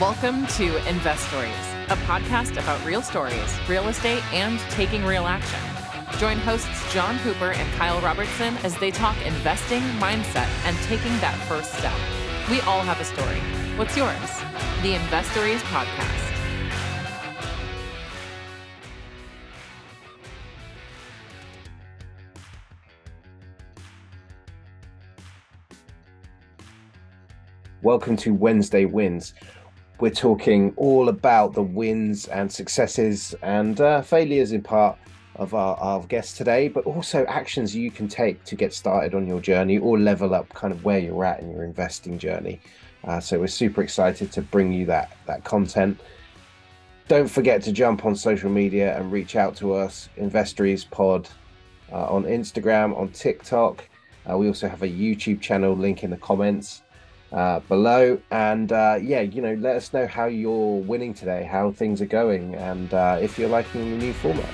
Welcome to Investories, a podcast about real stories, real estate, and taking real action. Join hosts John Cooper and Kyle Robertson as they talk investing, mindset, and taking that first step. We all have a story. What's yours? The Investories Podcast. Welcome to Wednesday Wins. We're talking all about the wins and successes and uh, failures in part of our, our guests today, but also actions you can take to get started on your journey or level up kind of where you're at in your investing journey. Uh, so we're super excited to bring you that that content. Don't forget to jump on social media and reach out to us, Investories Pod, uh, on Instagram, on TikTok. Uh, we also have a YouTube channel link in the comments uh, below. And uh, yeah, you know, let us know how you're winning today, how things are going, and uh, if you're liking the new format.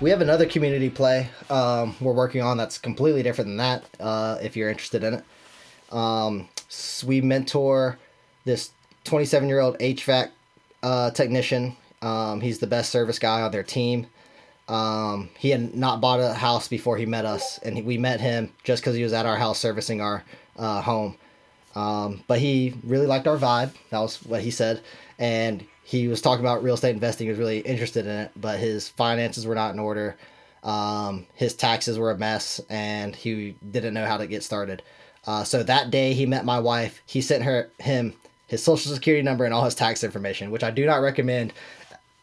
We have another community play um, we're working on that's completely different than that. Uh, if you're interested in it, um, so we mentor this 27 year old HVAC uh, technician. Um, he's the best service guy on their team. Um, he had not bought a house before he met us, and we met him just because he was at our house servicing our uh, home. Um, but he really liked our vibe. That was what he said, and he was talking about real estate investing. He was really interested in it, but his finances were not in order. Um, his taxes were a mess, and he didn't know how to get started. Uh, so that day he met my wife. He sent her him his social security number and all his tax information, which I do not recommend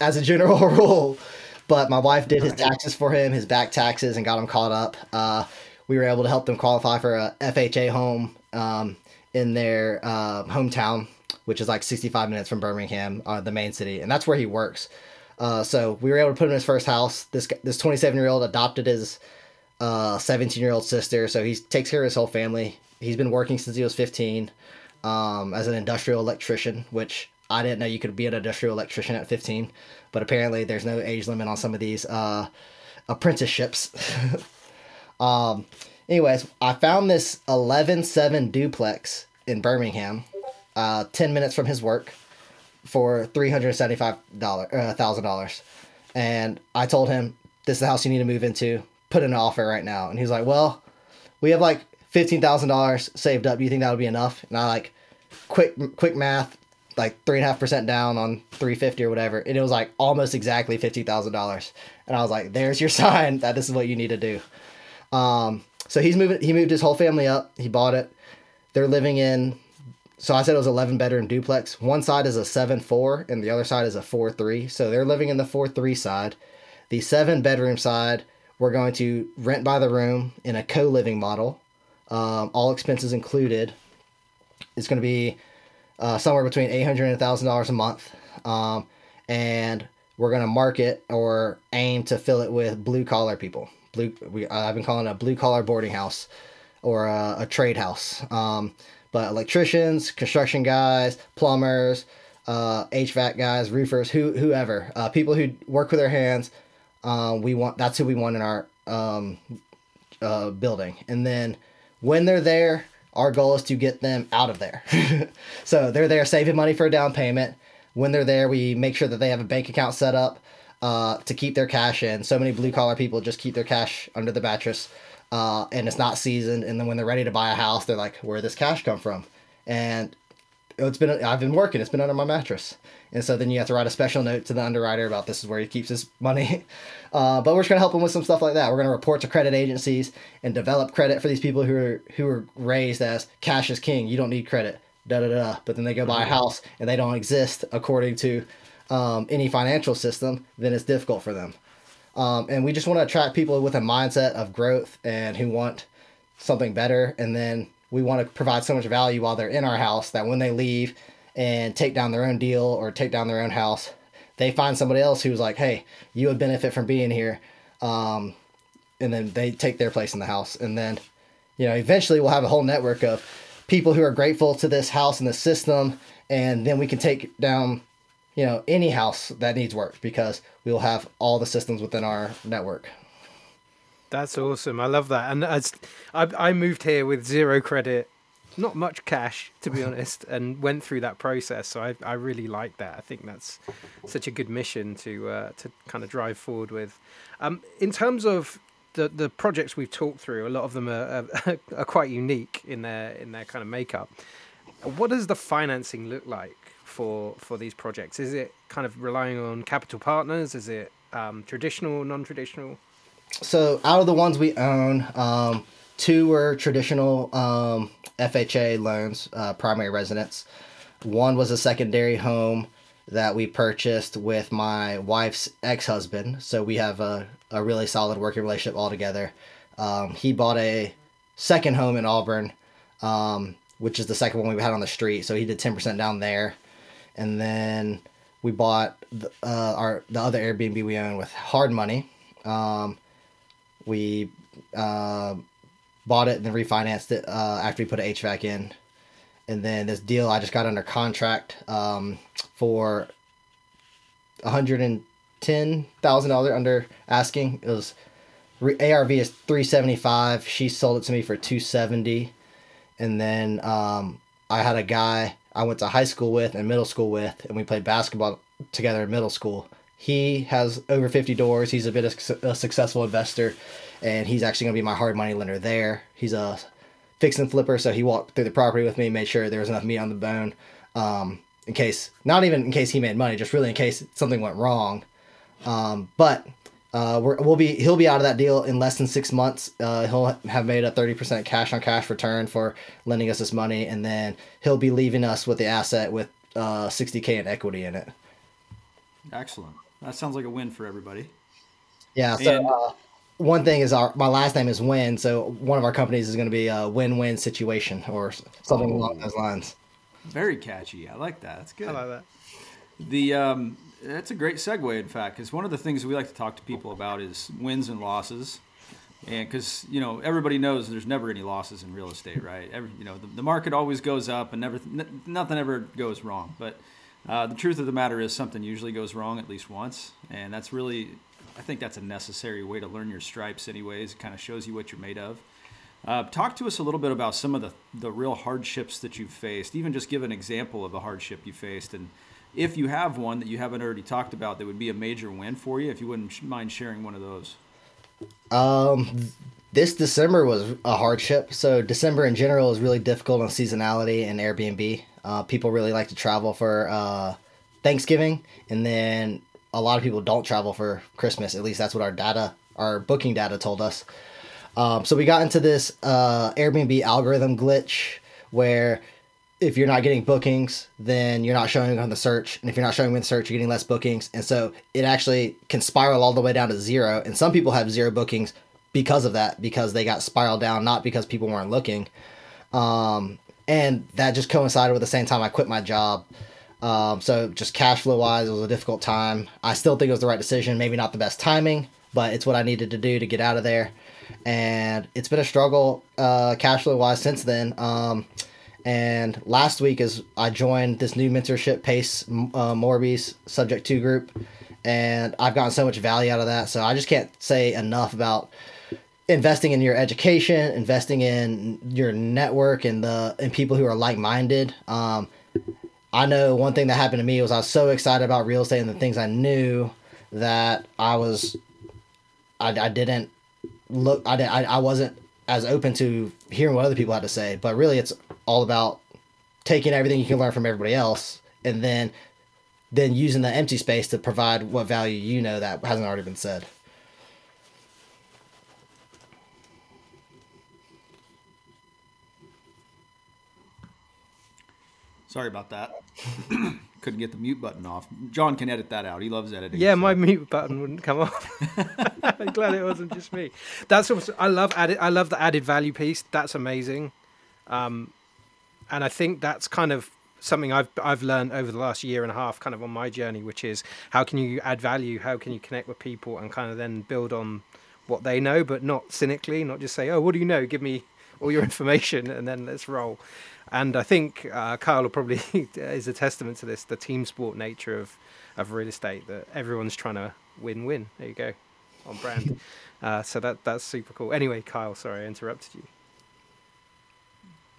as a general rule. But my wife did his taxes for him, his back taxes, and got him caught up. Uh, we were able to help them qualify for a FHA home um, in their uh, hometown, which is like 65 minutes from Birmingham, uh, the main city, and that's where he works. Uh, so we were able to put him in his first house. This this 27 year old adopted his 17 year old sister, so he takes care of his whole family. He's been working since he was 15 um, as an industrial electrician, which I didn't know you could be an industrial electrician at 15 but apparently there's no age limit on some of these uh, apprenticeships. um, anyways, I found this 11-7 duplex in Birmingham, uh, 10 minutes from his work for $375,000. Uh, and I told him, this is the house you need to move into. Put in an offer right now. And he's like, well, we have like $15,000 saved up. Do you think that would be enough? And I like, quick, quick math, like three and a half percent down on 350 or whatever and it was like almost exactly $50000 and i was like there's your sign. That this is what you need to do. Um, so he's moving he moved his whole family up. He bought it. They're living in so i said it was 11 bedroom duplex. One side is a 7-4 and the other side is a 4-3 so they're living in the 4-3 side. The seven bedroom side we're going to rent by the room in a co-living model um, all expenses included. It's going to be uh, somewhere between eight hundred and thousand dollars a month, um, and we're gonna market or aim to fill it with blue collar people. Blue, we I've been calling it a blue collar boarding house or a, a trade house. Um, but electricians, construction guys, plumbers, uh, HVAC guys, roofers, who whoever, uh, people who work with their hands. Uh, we want that's who we want in our um, uh, building, and then when they're there, our goal is to get them out of there. so they're there saving money for a down payment. When they're there, we make sure that they have a bank account set up uh, to keep their cash in. So many blue collar people just keep their cash under the mattress uh, and it's not seasoned. And then when they're ready to buy a house, they're like, where did this cash come from? And it's been I've been working. It's been under my mattress, and so then you have to write a special note to the underwriter about this is where he keeps his money. Uh, but we're just gonna help him with some stuff like that. We're gonna report to credit agencies and develop credit for these people who are who are raised as cash is king. You don't need credit. Da da da. But then they go buy a mm-hmm. house and they don't exist according to um, any financial system. Then it's difficult for them. Um, and we just want to attract people with a mindset of growth and who want something better. And then we want to provide so much value while they're in our house that when they leave and take down their own deal or take down their own house, they find somebody else who's like, hey, you would benefit from being here. Um, and then they take their place in the house. And then, you know, eventually we'll have a whole network of people who are grateful to this house and the system. And then we can take down, you know, any house that needs work because we will have all the systems within our network. That's awesome. I love that. And as I, I moved here with zero credit not much cash to be honest, and went through that process. So I I really like that. I think that's such a good mission to uh, to kind of drive forward with. Um, in terms of the the projects we've talked through, a lot of them are, are, are quite unique in their in their kind of makeup. What does the financing look like for for these projects? Is it kind of relying on capital partners? Is it um, traditional, non-traditional? So out of the ones we own, um, two were traditional um, FHA loans, uh, primary residence. One was a secondary home that we purchased with my wife's ex-husband. So we have a, a really solid working relationship altogether. Um, he bought a second home in Auburn, um, which is the second one we had on the street. So he did 10% down there. And then we bought the, uh, our the other Airbnb we own with hard money. Um, we uh, bought it and then refinanced it uh, after we put an HVAC in. And then this deal I just got under contract um, for $110,000 under asking. It was ARV is 375. She sold it to me for 270. And then um, I had a guy I went to high school with and middle school with, and we played basketball together in middle school. He has over 50 doors. He's a bit of a successful investor, and he's actually going to be my hard money lender there. He's a fix and flipper, so he walked through the property with me, made sure there was enough meat on the bone, um, in case not even in case he made money, just really in case something went wrong. Um, but uh, we will be he'll be out of that deal in less than six months. Uh, he'll have made a thirty percent cash on cash return for lending us this money, and then he'll be leaving us with the asset with uh, sixty k in equity in it. Excellent. That sounds like a win for everybody. Yeah. So and, uh, one thing is our my last name is Win, so one of our companies is going to be a win-win situation or something oh, along those lines. Very catchy. I like that. That's good. I like that. The um, that's a great segue, in fact, because one of the things we like to talk to people about is wins and losses. And because you know everybody knows there's never any losses in real estate, right? Every, you know the, the market always goes up and never n- nothing ever goes wrong. But uh, the truth of the matter is something usually goes wrong at least once, and that's really I think that's a necessary way to learn your stripes, anyways. It kind of shows you what you're made of. Uh, talk to us a little bit about some of the the real hardships that you've faced. Even just give an example of a hardship you faced and if you have one that you haven't already talked about that would be a major win for you, if you wouldn't mind sharing one of those. Um, this December was a hardship. So December in general is really difficult on seasonality and Airbnb. Uh, people really like to travel for uh, Thanksgiving, and then a lot of people don't travel for Christmas. At least that's what our data, our booking data, told us. Um, so we got into this uh, Airbnb algorithm glitch where if you're not getting bookings, then you're not showing on the search. And if you're not showing in the search, you're getting less bookings. And so it actually can spiral all the way down to zero. And some people have zero bookings because of that, because they got spiraled down, not because people weren't looking. Um, and that just coincided with the same time I quit my job. Um, so just cash flow wise, it was a difficult time. I still think it was the right decision. Maybe not the best timing, but it's what I needed to do to get out of there. And it's been a struggle, uh, cash flow wise since then. Um, and last week is I joined this new mentorship Pace uh, Morby's Subject to group, and I've gotten so much value out of that. So I just can't say enough about investing in your education, investing in your network, and the and people who are like minded. Um, I know one thing that happened to me was I was so excited about real estate and the things I knew that I was I, I didn't look I, I, I wasn't as open to hearing what other people had to say but really it's all about taking everything you can learn from everybody else and then then using the empty space to provide what value you know that hasn't already been said. Sorry about that. Couldn't get the mute button off. John can edit that out. He loves editing. Yeah, so. my mute button wouldn't come off. I'm glad it wasn't just me. That's also, I love added. I love the added value piece. That's amazing. Um, and I think that's kind of something I've I've learned over the last year and a half, kind of on my journey, which is how can you add value, how can you connect with people, and kind of then build on what they know, but not cynically, not just say, oh, what do you know? Give me all your information, and then let's roll. And I think uh, Kyle will probably is a testament to this, the team sport nature of of real estate, that everyone's trying to win-win. There you go, on brand. Uh, so that that's super cool. Anyway, Kyle, sorry I interrupted you.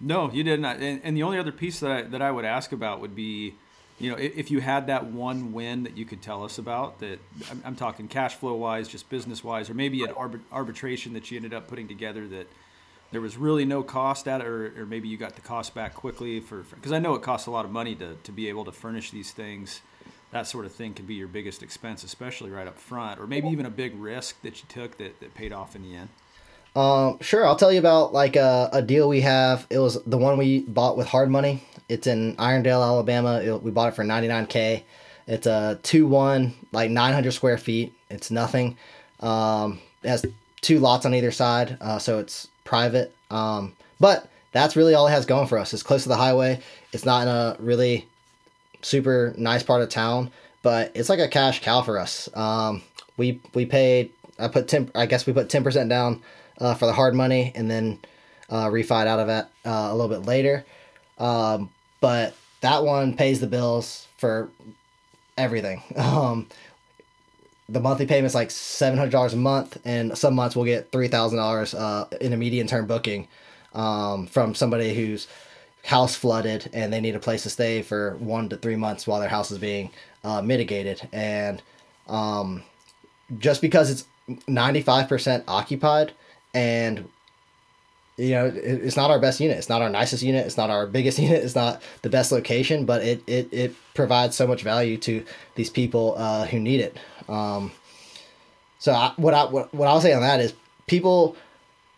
No, you didn't. And, and the only other piece that I, that I would ask about would be, you know, if, if you had that one win that you could tell us about, that I'm, I'm talking cash flow wise, just business wise, or maybe an arbit, arbitration that you ended up putting together that there was really no cost at it, or, or maybe you got the cost back quickly for because I know it costs a lot of money to, to be able to furnish these things. That sort of thing can be your biggest expense, especially right up front, or maybe even a big risk that you took that, that paid off in the end. Um, sure. I'll tell you about like a, a deal we have. It was the one we bought with hard money. It's in Irondale, Alabama. It, we bought it for 99k. It's a two one, like 900 square feet. It's nothing. Um, it has two lots on either side, uh, so it's private. Um, but that's really all it has going for us. It's close to the highway. It's not in a really super nice part of town, but it's like a cash cow for us. Um, we we paid. I put ten. I guess we put ten percent down uh, for the hard money, and then uh, refied out of it uh, a little bit later. Um, but that one pays the bills for everything. Um, the monthly payment's like seven hundred dollars a month, and some months we'll get three thousand uh, dollars in a median term booking um, from somebody whose house flooded and they need a place to stay for one to three months while their house is being uh, mitigated. And um, just because it's ninety five percent occupied, and you know it's not our best unit, it's not our nicest unit, it's not our biggest unit, it's not the best location, but it it, it provides so much value to these people uh, who need it. Um, so I, what I what, what I'll say on that is people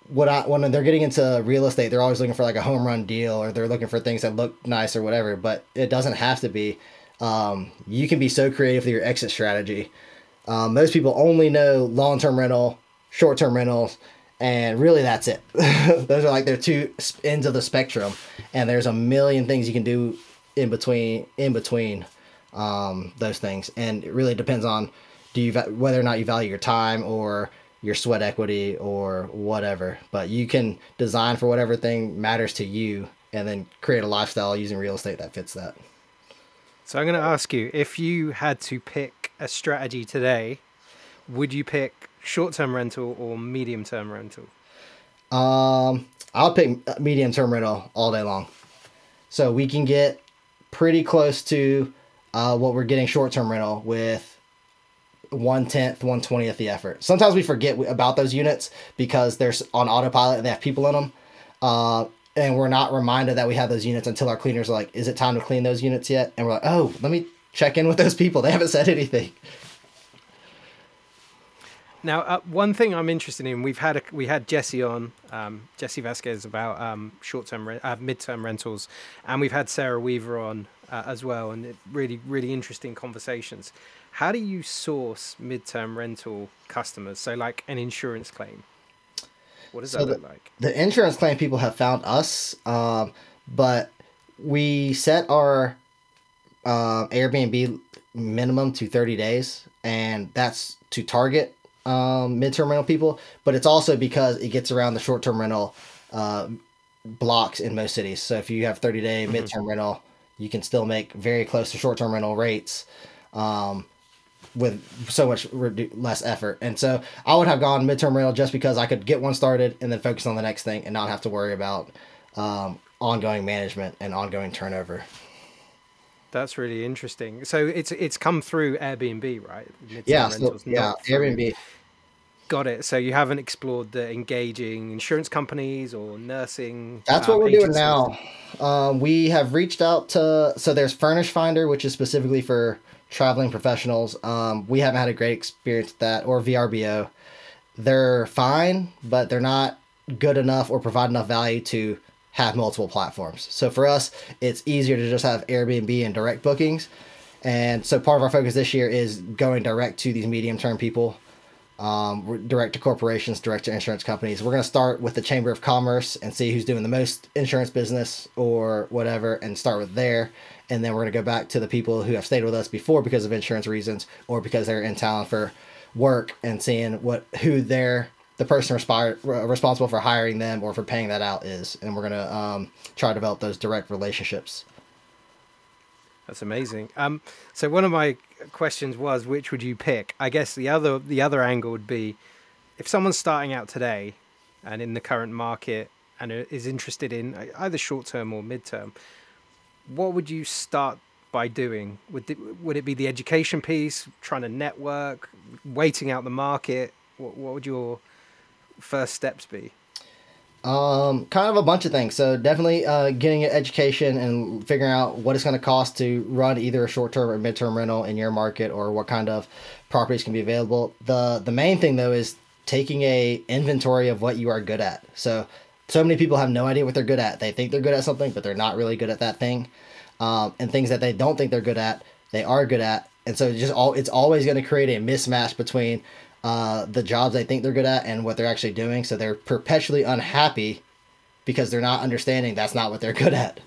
what I when they're getting into real estate, they're always looking for like a home run deal or they're looking for things that look nice or whatever. But it doesn't have to be. Um, you can be so creative with your exit strategy. Um, most people only know long term rental, short term rentals, and really that's it. Those are like their two ends of the spectrum, and there's a million things you can do in between in between um, those things, and it really depends on do you whether or not you value your time or your sweat equity or whatever. But you can design for whatever thing matters to you and then create a lifestyle using real estate that fits that. So I'm going to ask you if you had to pick a strategy today, would you pick short-term rental or medium-term rental? Um, I'll pick medium-term rental all day long. So we can get pretty close to uh, what we're getting short-term rental with one tenth, one twentieth the effort. Sometimes we forget about those units because they're on autopilot and they have people in them, uh, and we're not reminded that we have those units until our cleaners are like, "Is it time to clean those units yet?" And we're like, "Oh, let me check in with those people. They haven't said anything." Now, uh, one thing I'm interested in, we've had a, we had Jesse on, um, Jesse Vasquez about um, short-term, re- uh, mid-term rentals, and we've had Sarah Weaver on uh, as well, and really, really interesting conversations. How do you source mid-term rental customers? So, like an insurance claim. What does so that the, look like? The insurance claim people have found us, um, but we set our uh, Airbnb minimum to 30 days, and that's to target um, midterm rental people, but it's also because it gets around the short term rental uh, blocks in most cities. So if you have 30 day mm-hmm. midterm rental, you can still make very close to short term rental rates. Um, with so much redu- less effort. And so I would have gone midterm rental just because I could get one started and then focus on the next thing and not have to worry about um, ongoing management and ongoing turnover. That's really interesting. So it's it's come through Airbnb, right? Yeah, so, yeah, Airbnb. Got it. So you haven't explored the engaging insurance companies or nursing. That's what we're agencies. doing now. Um, we have reached out to so there's Furnish Finder, which is specifically for traveling professionals. Um, we haven't had a great experience with that or VRBO. They're fine, but they're not good enough or provide enough value to have multiple platforms. So for us, it's easier to just have Airbnb and direct bookings. And so part of our focus this year is going direct to these medium term people, um, direct to corporations, direct to insurance companies. We're going to start with the Chamber of Commerce and see who's doing the most insurance business or whatever and start with there and then we're going to go back to the people who have stayed with us before because of insurance reasons or because they're in town for work and seeing what who they're the person resp- responsible for hiring them or for paying that out is and we're going to um, try to develop those direct relationships that's amazing um, so one of my questions was which would you pick i guess the other the other angle would be if someone's starting out today and in the current market and is interested in either short term or mid term, what would you start by doing? Would it, would it be the education piece, trying to network, waiting out the market? What, what would your first steps be? Um, kind of a bunch of things. So definitely uh, getting an education and figuring out what it's going to cost to run either a short term or mid term rental in your market, or what kind of properties can be available. the The main thing though is taking a inventory of what you are good at. So so many people have no idea what they're good at. They think they're good at something, but they're not really good at that thing. Um, and things that they don't think they're good at, they are good at. And so just all it's always going to create a mismatch between uh, the jobs they think they're good at and what they're actually doing. So they're perpetually unhappy because they're not understanding that's not what they're good at.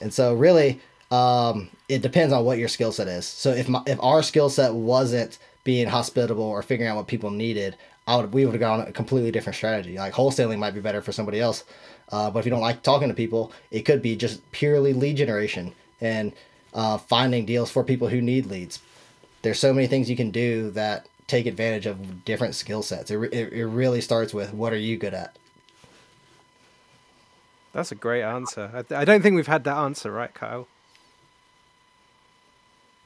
And so really, um, it depends on what your skill set is. So if my, if our skill set wasn't being hospitable or figuring out what people needed, I would we would have gone a completely different strategy. Like wholesaling might be better for somebody else, uh, but if you don't like talking to people, it could be just purely lead generation and uh, finding deals for people who need leads. There's so many things you can do that take advantage of different skill sets. It, it, it really starts with what are you good at? That's a great answer. I, I don't think we've had that answer, right, Kyle?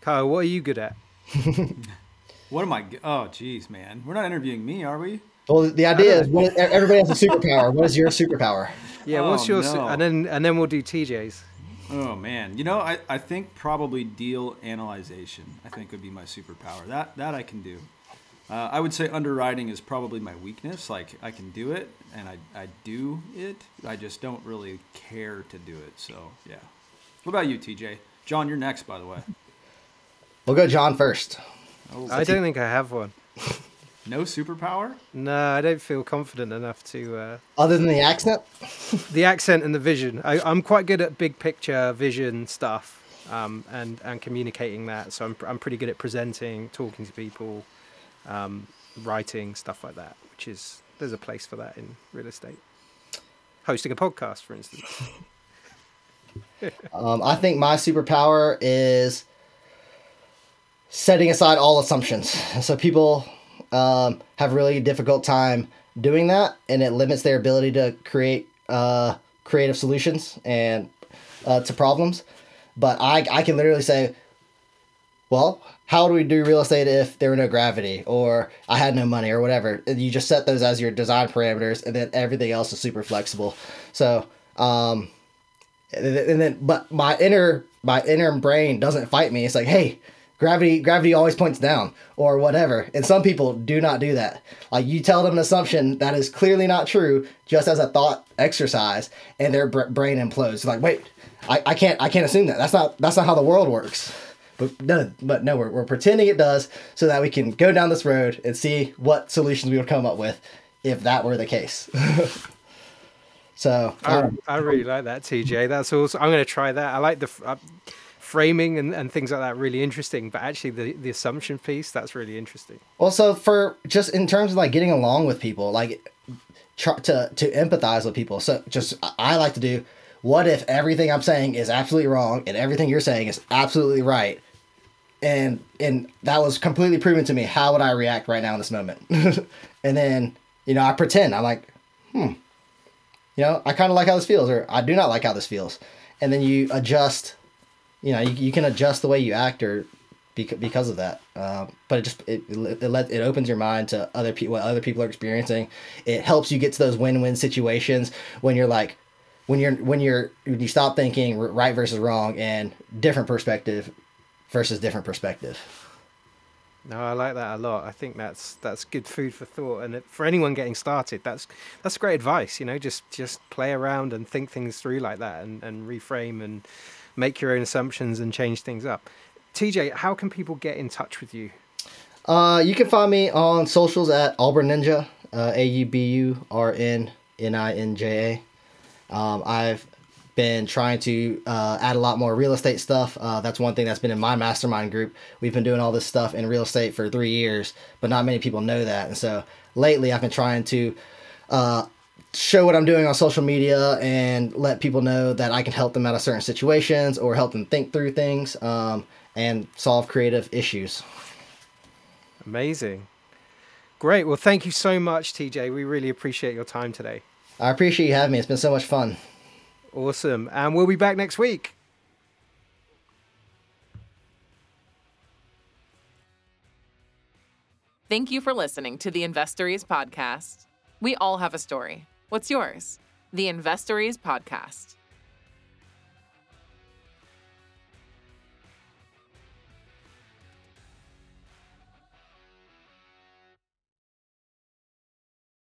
Kyle, what are you good at? what am I? Oh, geez, man. We're not interviewing me, are we? Well, the idea is what, everybody has a superpower. What is your superpower? Yeah, what's Oh, your su- and then and then we'll do TJ's. Oh man, you know, I, I think probably deal analyzation. I think would be my superpower. That that I can do. Uh, I would say underwriting is probably my weakness. Like I can do it, and I, I do it. I just don't really care to do it. So yeah. What about you, TJ? John, you're next, by the way. We'll go John first. Oh, I don't think I have one. no superpower. No, I don't feel confident enough to. Uh, Other than the accent, the accent and the vision. I, I'm quite good at big picture vision stuff, um, and and communicating that. So I'm I'm pretty good at presenting, talking to people, um, writing stuff like that. Which is there's a place for that in real estate. Hosting a podcast, for instance. um, I think my superpower is setting aside all assumptions. So people um, have a really difficult time doing that, and it limits their ability to create uh, creative solutions and uh, to problems. But I, I can literally say, well, how do we do real estate if there were no gravity or I had no money or whatever? And you just set those as your design parameters, and then everything else is super flexible. So, um, and then, but my inner my inner brain doesn't fight me. It's like, hey, gravity gravity always points down or whatever. And some people do not do that. Like you tell them an assumption that is clearly not true, just as a thought exercise, and their brain implodes. Like, wait, I, I can't I can't assume that. That's not that's not how the world works. But no, but no, we're, we're pretending it does so that we can go down this road and see what solutions we would come up with if that were the case. so I, um, I really like that, TJ. That's also. I'm going to try that. I like the uh, framing and, and things like that. Really interesting. But actually, the the assumption piece that's really interesting. Also, for just in terms of like getting along with people, like try to to empathize with people. So just I like to do. What if everything I'm saying is absolutely wrong and everything you're saying is absolutely right? And and that was completely proven to me. How would I react right now in this moment? and then you know I pretend I'm like, hmm, you know I kind of like how this feels, or I do not like how this feels. And then you adjust. You know you, you can adjust the way you act or because, of that. Uh, but it just it it, let, it opens your mind to other people what other people are experiencing. It helps you get to those win-win situations when you're like when you're when you're when you stop thinking right versus wrong and different perspective versus different perspective. No, I like that a lot. I think that's that's good food for thought, and for anyone getting started, that's that's great advice. You know, just just play around and think things through like that, and, and reframe and make your own assumptions and change things up. TJ, how can people get in touch with you? Uh, you can find me on socials at Auburn Ninja, uh, A U B U R N N I N J A. Um, I've been trying to uh, add a lot more real estate stuff. Uh, that's one thing that's been in my mastermind group. We've been doing all this stuff in real estate for three years, but not many people know that. And so lately, I've been trying to uh, show what I'm doing on social media and let people know that I can help them out of certain situations or help them think through things um, and solve creative issues. Amazing. Great. Well, thank you so much, TJ. We really appreciate your time today. I appreciate you having me. It's been so much fun. Awesome. And we'll be back next week. Thank you for listening to the Investories Podcast. We all have a story. What's yours? The Investories Podcast.